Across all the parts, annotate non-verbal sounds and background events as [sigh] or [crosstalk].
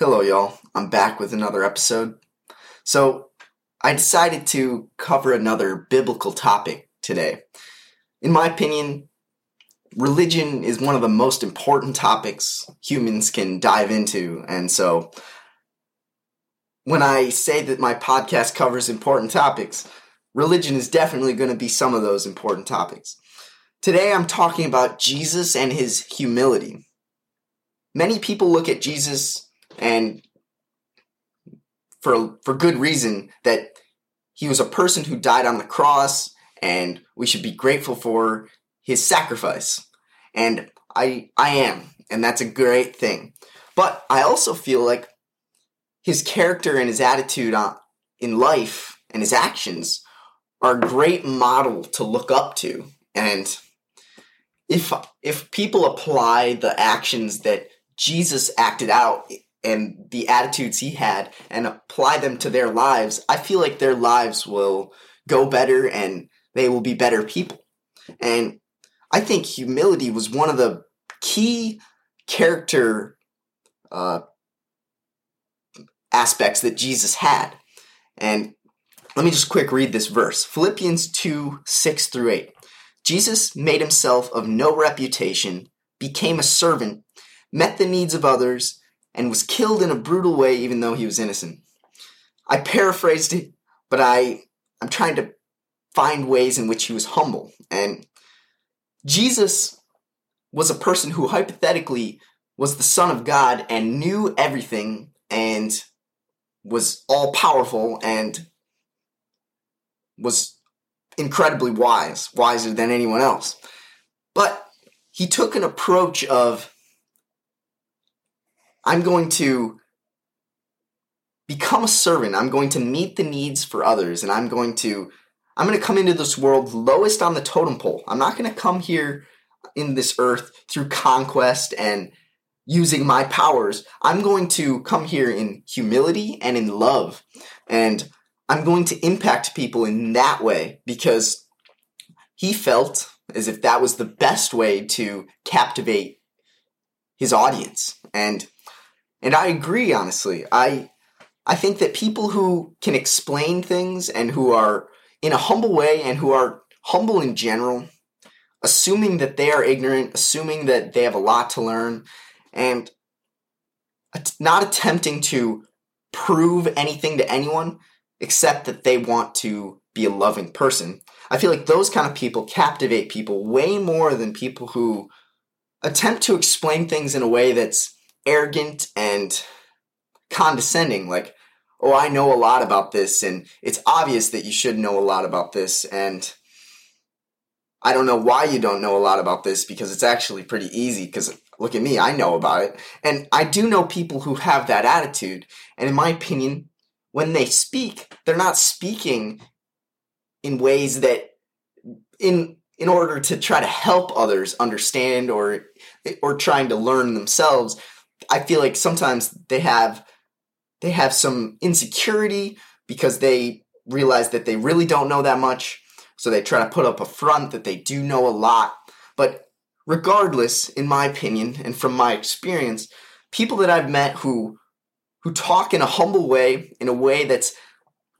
Hello, y'all. I'm back with another episode. So, I decided to cover another biblical topic today. In my opinion, religion is one of the most important topics humans can dive into, and so when I say that my podcast covers important topics, religion is definitely going to be some of those important topics. Today I'm talking about Jesus and his humility. Many people look at Jesus and for for good reason that he was a person who died on the cross and we should be grateful for his sacrifice. And I I am, and that's a great thing. But I also feel like his character and his attitude on, in life and his actions are a great model to look up to. And if if people apply the actions that Jesus acted out and the attitudes he had and apply them to their lives, I feel like their lives will go better and they will be better people. And I think humility was one of the key character uh, aspects that Jesus had. And let me just quick read this verse Philippians 2 6 through 8. Jesus made himself of no reputation, became a servant, met the needs of others, and was killed in a brutal way even though he was innocent. I paraphrased it, but I, I'm trying to find ways in which he was humble. And Jesus was a person who hypothetically was the Son of God and knew everything and was all powerful and was incredibly wise, wiser than anyone else. But he took an approach of I'm going to become a servant. I'm going to meet the needs for others and I'm going to I'm going to come into this world lowest on the totem pole. I'm not going to come here in this earth through conquest and using my powers. I'm going to come here in humility and in love. And I'm going to impact people in that way because he felt as if that was the best way to captivate his audience. And and I agree honestly. I I think that people who can explain things and who are in a humble way and who are humble in general, assuming that they are ignorant, assuming that they have a lot to learn, and not attempting to prove anything to anyone except that they want to be a loving person. I feel like those kind of people captivate people way more than people who attempt to explain things in a way that's arrogant and condescending. Like, oh, I know a lot about this, and it's obvious that you should know a lot about this, and I don't know why you don't know a lot about this because it's actually pretty easy because look at me, I know about it. And I do know people who have that attitude. And in my opinion, when they speak, they're not speaking in ways that in in order to try to help others understand or or trying to learn themselves, I feel like sometimes they have they have some insecurity because they realize that they really don't know that much. So they try to put up a front that they do know a lot. But regardless, in my opinion, and from my experience, people that I've met who who talk in a humble way, in a way that's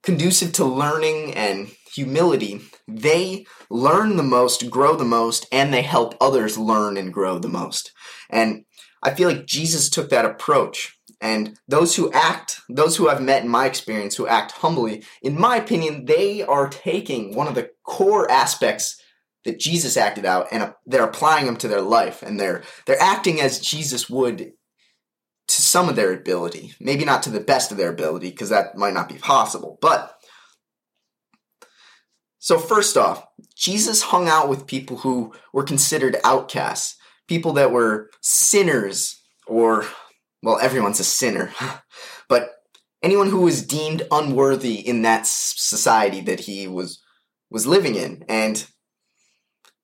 conducive to learning and humility, they learn the most, grow the most, and they help others learn and grow the most. And I feel like Jesus took that approach. And those who act, those who I've met in my experience who act humbly, in my opinion, they are taking one of the core aspects that Jesus acted out and uh, they're applying them to their life and they're they're acting as Jesus would to some of their ability. Maybe not to the best of their ability because that might not be possible. But so first off, Jesus hung out with people who were considered outcasts, people that were sinners or well, everyone's a sinner, [laughs] but anyone who was deemed unworthy in that society that he was was living in and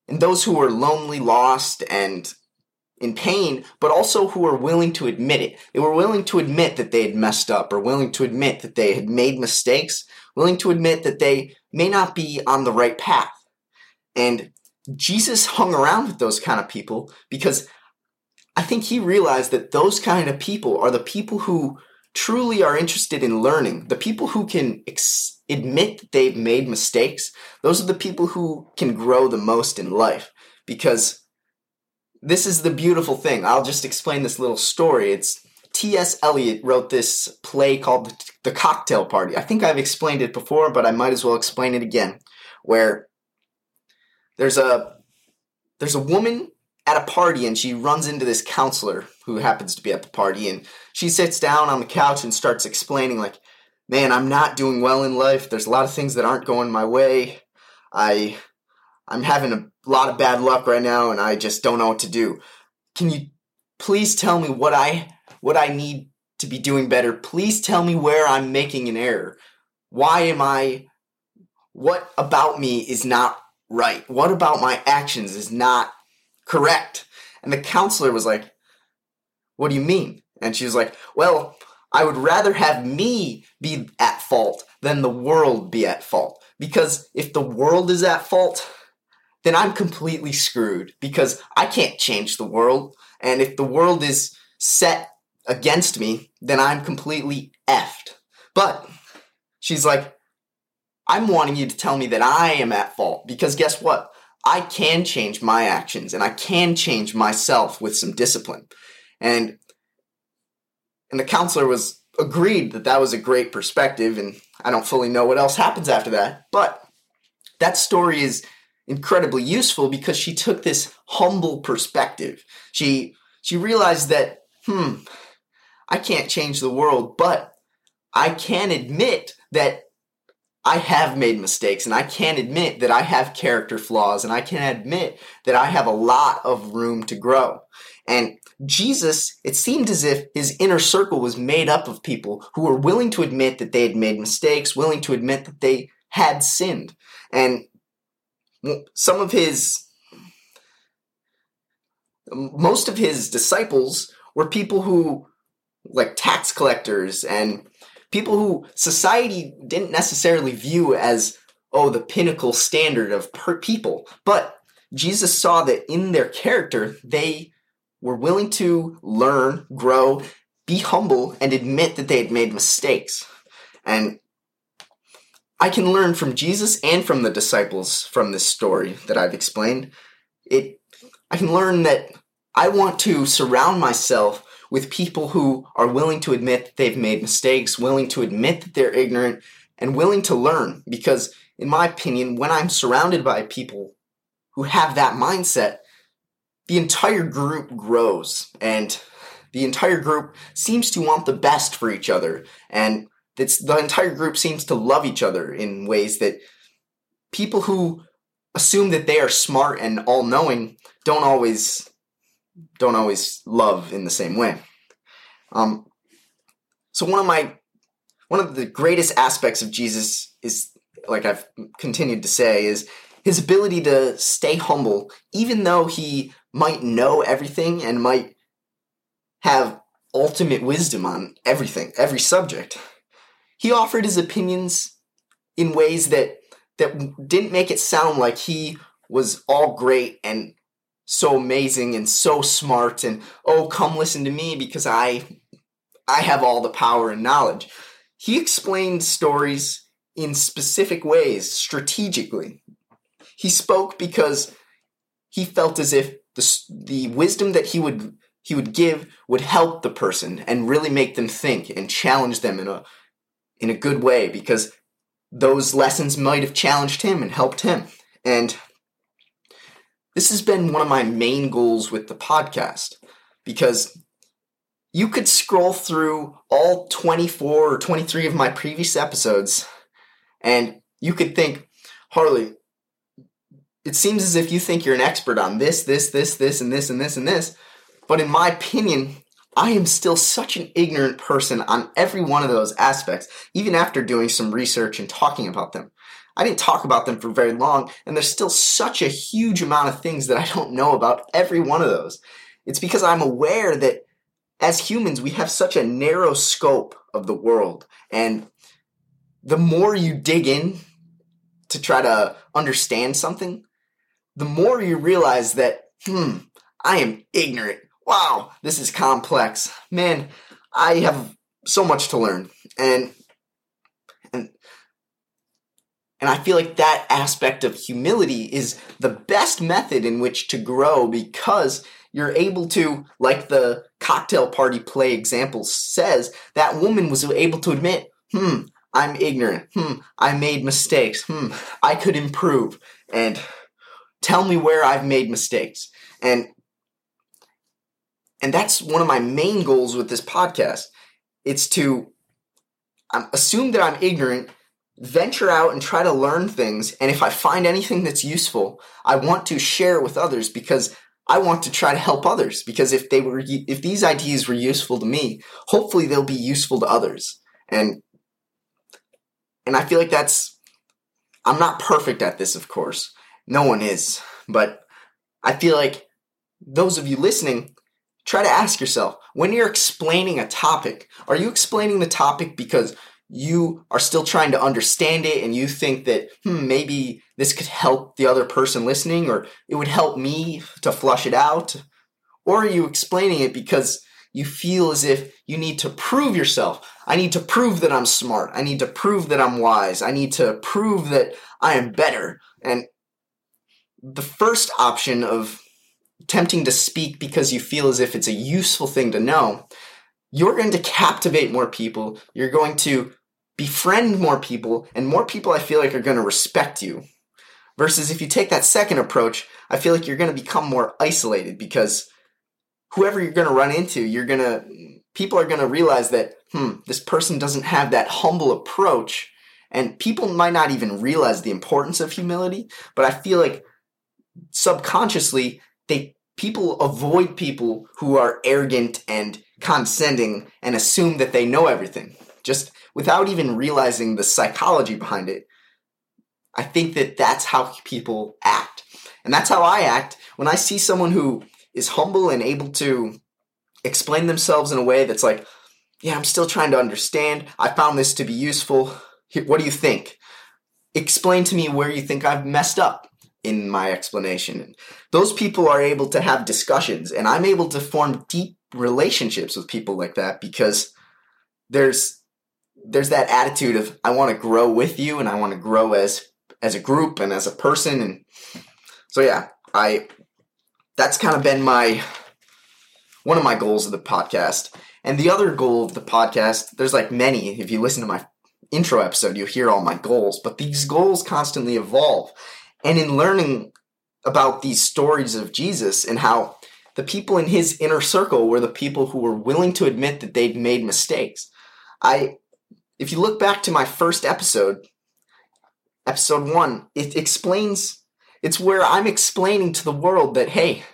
and those who were lonely, lost and in pain, but also who were willing to admit it. They were willing to admit that they had messed up or willing to admit that they had made mistakes, willing to admit that they may not be on the right path. And Jesus hung around with those kind of people because I think he realized that those kind of people are the people who truly are interested in learning, the people who can ex- admit that they've made mistakes. Those are the people who can grow the most in life because this is the beautiful thing. I'll just explain this little story. It's T.S. Eliot wrote this play called The Cocktail Party. I think I've explained it before, but I might as well explain it again. Where there's a there's a woman at a party and she runs into this counselor who happens to be at the party and she sits down on the couch and starts explaining like man i'm not doing well in life. There's a lot of things that aren't going my way. I i'm having a lot of bad luck right now and i just don't know what to do. Can you please tell me what i what i need to be doing better? Please tell me where i'm making an error. Why am i what about me is not right what about my actions is not correct. And the counselor was like, What do you mean? And she was like, Well, I would rather have me be at fault than the world be at fault. Because if the world is at fault, then I'm completely screwed because I can't change the world. And if the world is set against me, then I'm completely effed. But she's like, I'm wanting you to tell me that I am at fault because guess what? I can change my actions and I can change myself with some discipline. And and the counselor was agreed that that was a great perspective and I don't fully know what else happens after that. But that story is incredibly useful because she took this humble perspective. She she realized that hmm, I can't change the world, but I can admit that I have made mistakes and I can admit that I have character flaws and I can admit that I have a lot of room to grow. And Jesus, it seemed as if his inner circle was made up of people who were willing to admit that they had made mistakes, willing to admit that they had sinned. And some of his, most of his disciples were people who, like tax collectors and people who society didn't necessarily view as oh the pinnacle standard of per- people. But jesus saw that in their character they were willing to learn grow be humble and admit that they had made mistakes. And i can learn from jesus and from the disciples from this story that i've explained. It i can learn that i want to surround myself with people who are willing to admit that they've made mistakes, willing to admit that they're ignorant, and willing to learn. Because, in my opinion, when I'm surrounded by people who have that mindset, the entire group grows and the entire group seems to want the best for each other. And the entire group seems to love each other in ways that people who assume that they are smart and all knowing don't always don't always love in the same way. Um, so one of my one of the greatest aspects of Jesus is, like I've continued to say, is his ability to stay humble, even though he might know everything and might have ultimate wisdom on everything, every subject. He offered his opinions in ways that that didn't make it sound like he was all great and so amazing and so smart and oh come listen to me because I I have all the power and knowledge. He explained stories in specific ways strategically. He spoke because he felt as if the the wisdom that he would he would give would help the person and really make them think and challenge them in a in a good way because those lessons might have challenged him and helped him. And this has been one of my main goals with the podcast because you could scroll through all 24 or 23 of my previous episodes and you could think, Harley, it seems as if you think you're an expert on this, this, this, this, and this, and this, and this. But in my opinion, I am still such an ignorant person on every one of those aspects, even after doing some research and talking about them. I didn't talk about them for very long, and there's still such a huge amount of things that I don't know about every one of those. It's because I'm aware that as humans, we have such a narrow scope of the world, and the more you dig in to try to understand something, the more you realize that, hmm, I am ignorant wow, this is complex. Man, I have so much to learn. And and I feel like that aspect of humility is the best method in which to grow because you're able to, like the cocktail party play example says, that woman was able to admit, hmm, I'm ignorant. Hmm, I made mistakes. Hmm, I could improve. And tell me where I've made mistakes. And and that's one of my main goals with this podcast. It's to um, assume that I'm ignorant, venture out and try to learn things, and if I find anything that's useful, I want to share it with others because I want to try to help others because if they were if these ideas were useful to me, hopefully they'll be useful to others. And and I feel like that's I'm not perfect at this, of course. No one is, but I feel like those of you listening try to ask yourself when you're explaining a topic, are you explaining the topic because you are still trying to understand it and you think that hmm, maybe this could help the other person listening or it would help me to flush it out? Or are you explaining it because you feel as if you need to prove yourself? I need to prove that I'm smart. I need to prove that I'm wise. I need to prove that I am better. And the first option of tempting to speak because you feel as if it's a useful thing to know, you're going to captivate more people. You're going to befriend more people, and more people I feel like are going to respect you. Versus if you take that second approach, I feel like you're going to become more isolated because whoever you're going to run into, you're going to, people are going to realize that, hmm, this person doesn't have that humble approach. And people might not even realize the importance of humility, but I feel like subconsciously they people avoid people who are arrogant and condescending and assume that they know everything just without even realizing the psychology behind it i think that that's how people act. And that's how i act when i see someone who is humble and able to explain themselves in a way that's like yeah i'm still trying to understand. I found this to be useful. What do you think? Explain to me where you think i've messed up in my explanation. Those people are able to have discussions, and I'm able to form deep relationships with people like that because there's there's that attitude of I want to grow with you and I want to grow as as a group and as a person and so yeah, I that's kind of been my one of my goals of the podcast. And the other goal of the podcast, there's like many. If you listen to my intro episode, you'll hear all my goals, but these goals constantly evolve. And in learning about these stories of Jesus and how the people in his inner circle were the people who were willing to admit that they'd made mistakes. I if you look back to my first episode, episode 1, it explains it's where I'm explaining to the world that hey,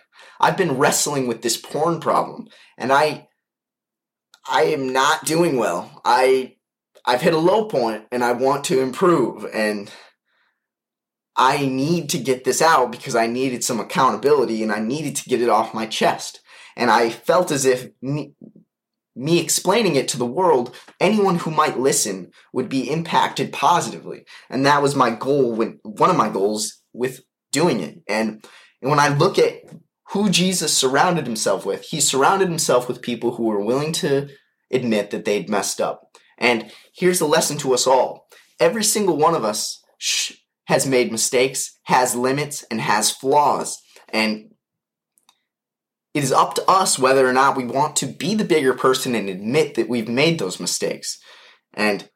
I've been wrestling with this porn problem and I I am not doing well. I I've hit a low point and I want to improve and I need to get this out because I needed some accountability and I needed to get it off my chest. And I felt as if me, explaining it to the world, anyone who might listen would be impacted positively. And that was my goal when one of my goals with doing it. And, and when I look at who Jesus surrounded himself with, he surrounded himself with people who were willing to admit that they'd messed up. And here's the lesson to us all. Every single one of us has made mistakes, has limits, and has flaws. And it is up to us whether or not we want to be the bigger person and admit that we've made those mistakes. And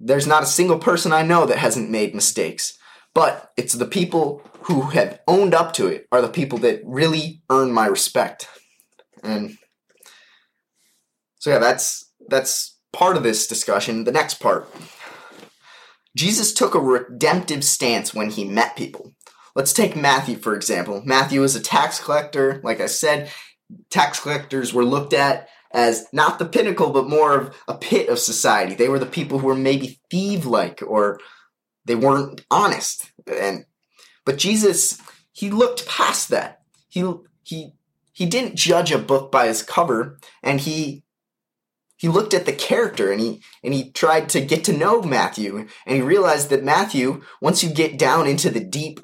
there's not a single person I know that hasn't made mistakes. But it's the people who have owned up to it are the people that really earn my respect. And so yeah, that's that's part of this discussion. The next part Jesus took a redemptive stance when he met people. Let's take Matthew, for example. Matthew was a tax collector. Like I said, tax collectors were looked at as not the pinnacle, but more of a pit of society. They were the people who were maybe thief like or they weren't honest. And but Jesus, he looked past that. He he he didn't judge a book by its cover, and he he looked at the character and he and he tried to get to know Matthew and he realized that Matthew once you get down into the deep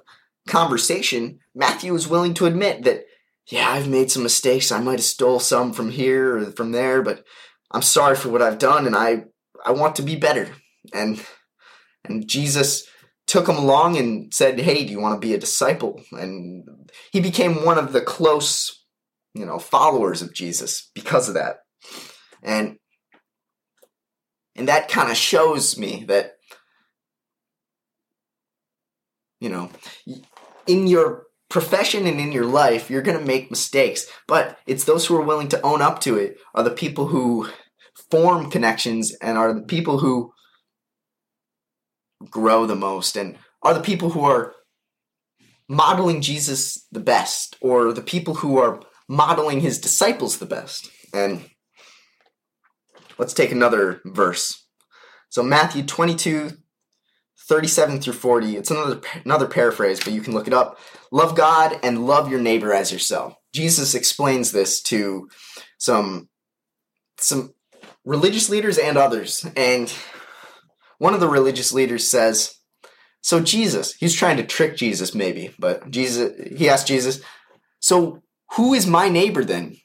conversation Matthew was willing to admit that yeah, I've made some mistakes. I might have stole some from here or from there, but I'm sorry for what I've done and I I want to be better. And and Jesus took him along and said, "Hey, do you want to be a disciple?" And he became one of the close, you know, followers of Jesus because of that. And and that kind of shows me that you know, in your profession and in your life, you're going to make mistakes, but it's those who are willing to own up to it are the people who form connections and are the people who grow the most and are the people who are modeling Jesus the best or the people who are modeling his disciples the best. And let's take another verse. So Matthew 22 37 through 40. It's another another paraphrase, but you can look it up. Love God and love your neighbor as yourself. Jesus explains this to some some religious leaders and others. And one of the religious leaders says, so Jesus, he's trying to trick Jesus maybe, but Jesus he asked Jesus, "So who is my neighbor then?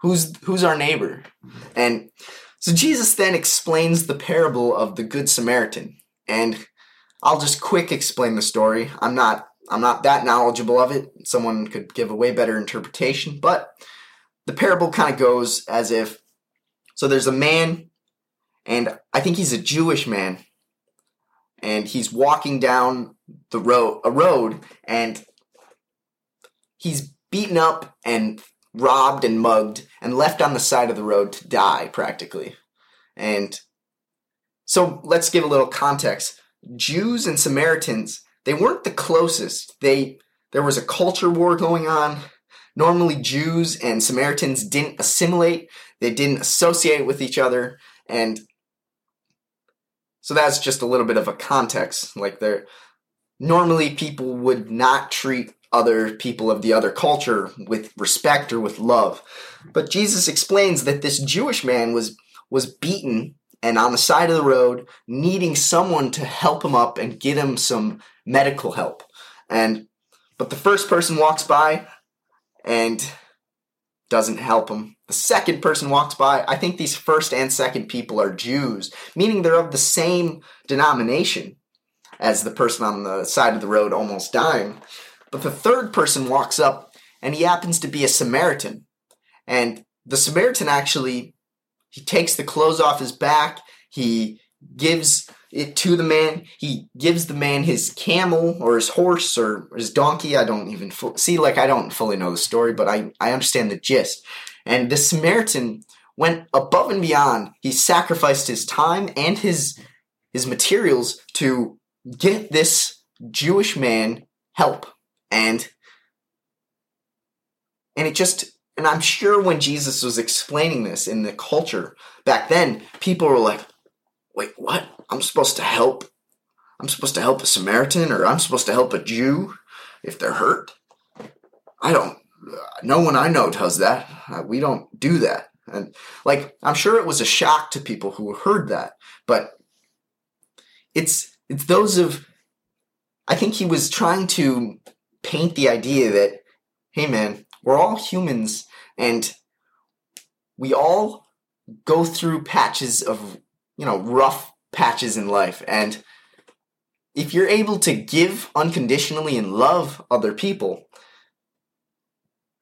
Who's who's our neighbor?" And so Jesus then explains the parable of the good Samaritan. And I'll just quick explain the story. I'm not I'm not that knowledgeable of it. Someone could give a way better interpretation, but the parable kind of goes as if so there's a man and I think he's a Jewish man and he's walking down the road a road and he's beaten up and robbed and mugged and left on the side of the road to die practically. And so let's give a little context. Jews and Samaritans, they weren't the closest. They there was a culture war going on. Normally Jews and Samaritans didn't assimilate, they didn't associate with each other and so that's just a little bit of a context. Like there normally people would not treat other people of the other culture with respect or with love. But Jesus explains that this Jewish man was was beaten and on the side of the road needing someone to help him up and get him some medical help. And but the first person walks by and doesn't help him. The second person walks by. I think these first and second people are Jews, meaning they're of the same denomination as the person on the side of the road almost dying. But the third person walks up and he happens to be a Samaritan. And the Samaritan actually he takes the clothes off his back. He gives it to the man. He gives the man his camel or his horse or his donkey. I don't even fu- see, like, I don't fully know the story, but I, I understand the gist. And the Samaritan went above and beyond. He sacrificed his time and his his materials to get this Jewish man help. And and it just and I'm sure when Jesus was explaining this in the culture back then, people were like, wait, what? I'm supposed to help? I'm supposed to help a Samaritan or I'm supposed to help a Jew if they're hurt? I don't, no one I know does that. Uh, we don't do that. And like, I'm sure it was a shock to people who heard that, but it's, it's those of, I think he was trying to paint the idea that, hey man, we're all humans and we all go through patches of, you know, rough patches in life. And if you're able to give unconditionally and love other people,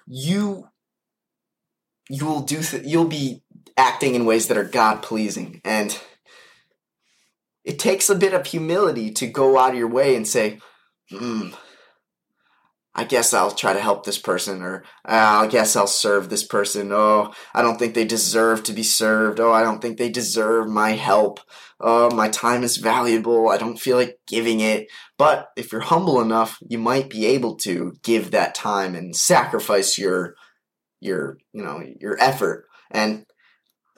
you you'll do th- you'll be acting in ways that are God pleasing and it takes a bit of humility to go out of your way and say, hmm, I guess I'll try to help this person, or uh, I guess I'll serve this person. Oh, I don't think they deserve to be served. Oh, I don't think they deserve my help. Oh, my time is valuable. I don't feel like giving it. But if you're humble enough, you might be able to give that time and sacrifice your, your, you know, your effort. And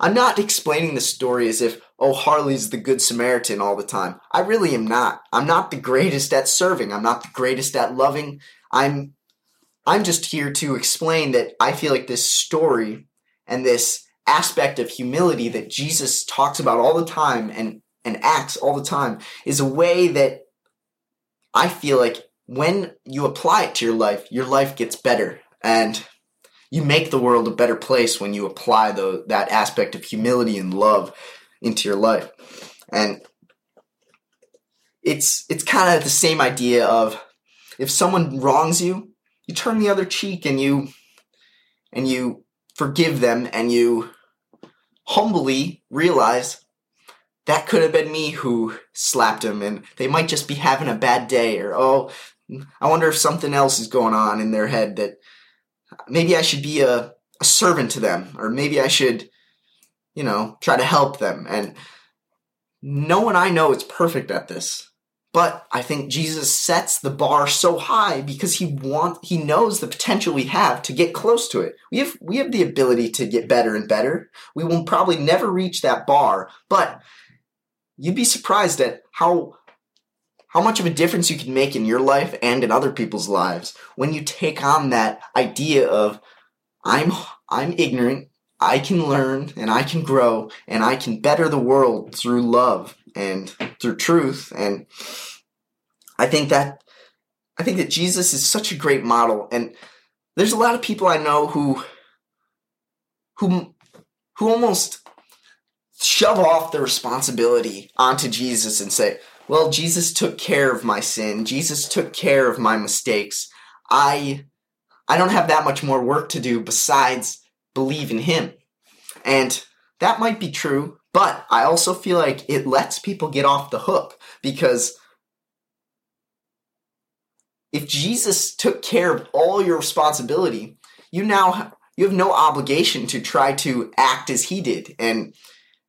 I'm not explaining the story as if, oh, Harley's the good Samaritan all the time. I really am not. I'm not the greatest at serving. I'm not the greatest at loving. I'm I'm just here to explain that I feel like this story and this aspect of humility that Jesus talks about all the time and and acts all the time is a way that I feel like when you apply it to your life, your life gets better. And you make the world a better place when you apply the, that aspect of humility and love into your life. And it's it's kind of the same idea of if someone wrongs you, you turn the other cheek and you and you forgive them and you humbly realize that could have been me who slapped him and they might just be having a bad day or oh I wonder if something else is going on in their head that maybe I should be a, a servant to them or maybe I should you know try to help them. And no one I know is perfect at this but I think Jesus sets the bar so high because he want he knows the potential we have to get close to it. We have we have the ability to get better and better. We will probably never reach that bar, but you'd be surprised at how how much of a difference you can make in your life and in other people's lives when you take on that idea of I'm I'm ignorant, I can learn and I can grow and I can better the world through love and through truth and I think that I think that Jesus is such a great model and there's a lot of people I know who who who almost shove off the responsibility onto Jesus and say, "Well, Jesus took care of my sin. Jesus took care of my mistakes. I I don't have that much more work to do besides believe in him." And that might be true, but I also feel like it lets people get off the hook because if Jesus took care of all your responsibility, you now you have no obligation to try to act as he did. And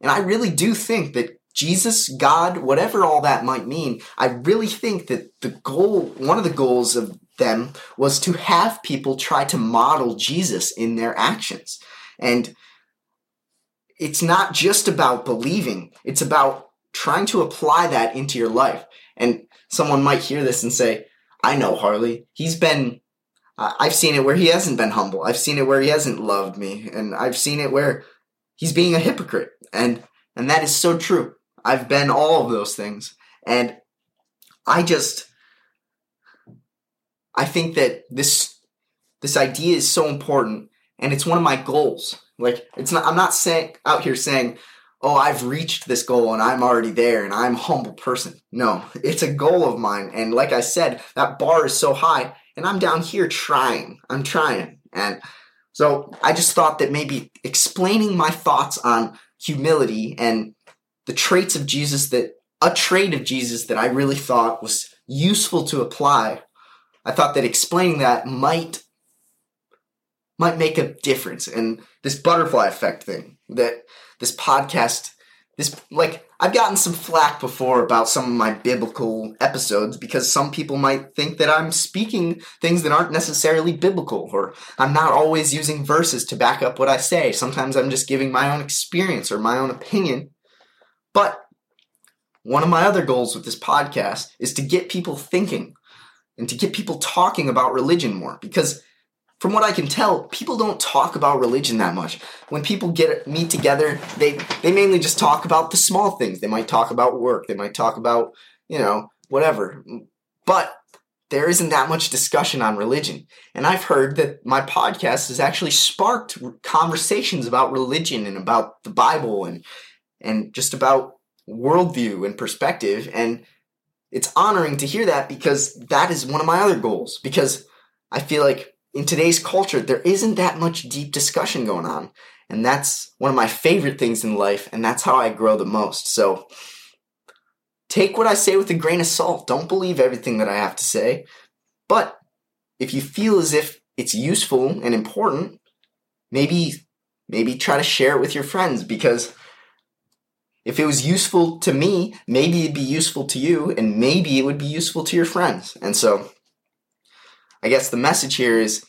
and I really do think that Jesus, God, whatever all that might mean, I really think that the goal, one of the goals of them was to have people try to model Jesus in their actions. And it's not just about believing, it's about trying to apply that into your life. And someone might hear this and say, I know Harley. He's been, uh, I've seen it where he hasn't been humble. I've seen it where he hasn't loved me. And I've seen it where he's being a hypocrite. And, and that is so true. I've been all of those things. And I just, I think that this, this idea is so important and it's one of my goals like it's not I'm not saying out here saying, "Oh, I've reached this goal and I'm already there and I'm a humble person." No, it's a goal of mine and like I said, that bar is so high and I'm down here trying. I'm trying. And so I just thought that maybe explaining my thoughts on humility and the traits of Jesus that a trait of Jesus that I really thought was useful to apply. I thought that explaining that might might make a difference. And this butterfly effect thing that this podcast, this like I've gotten some flack before about some of my biblical episodes because some people might think that I'm speaking things that aren't necessarily biblical or I'm not always using verses to back up what I say. Sometimes I'm just giving my own experience or my own opinion. But one of my other goals with this podcast is to get people thinking and to get people talking about religion more because from what I can tell, people don't talk about religion that much. When people get meet together, they they mainly just talk about the small things. They might talk about work. They might talk about you know whatever. But there isn't that much discussion on religion. And I've heard that my podcast has actually sparked conversations about religion and about the Bible and and just about worldview and perspective. And it's honoring to hear that because that is one of my other goals. Because I feel like in today's culture, there isn't that much deep discussion going on. And that's one of my favorite things in life, and that's how I grow the most. So take what I say with a grain of salt. Don't believe everything that I have to say. But if you feel as if it's useful and important, maybe maybe try to share it with your friends because if it was useful to me, maybe it'd be useful to you and maybe it would be useful to your friends. And so I guess the message here is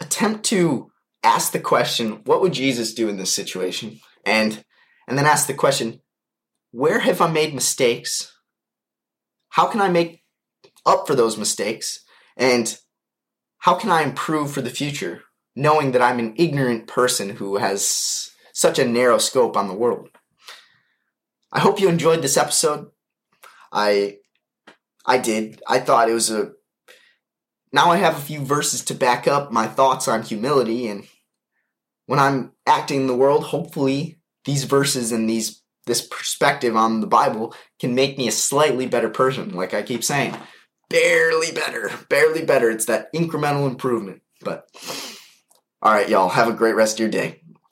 attempt to ask the question, what would Jesus do in this situation? And and then ask the question, where have I made mistakes? How can I make up for those mistakes? And how can I improve for the future, knowing that I'm an ignorant person who has such a narrow scope on the world? I hope you enjoyed this episode. I I did. I thought it was a now I have a few verses to back up my thoughts on humility, and when I'm acting in the world, hopefully these verses and these this perspective on the Bible can make me a slightly better person. Like I keep saying, barely better, barely better. It's that incremental improvement. But all right, y'all, have a great rest of your day.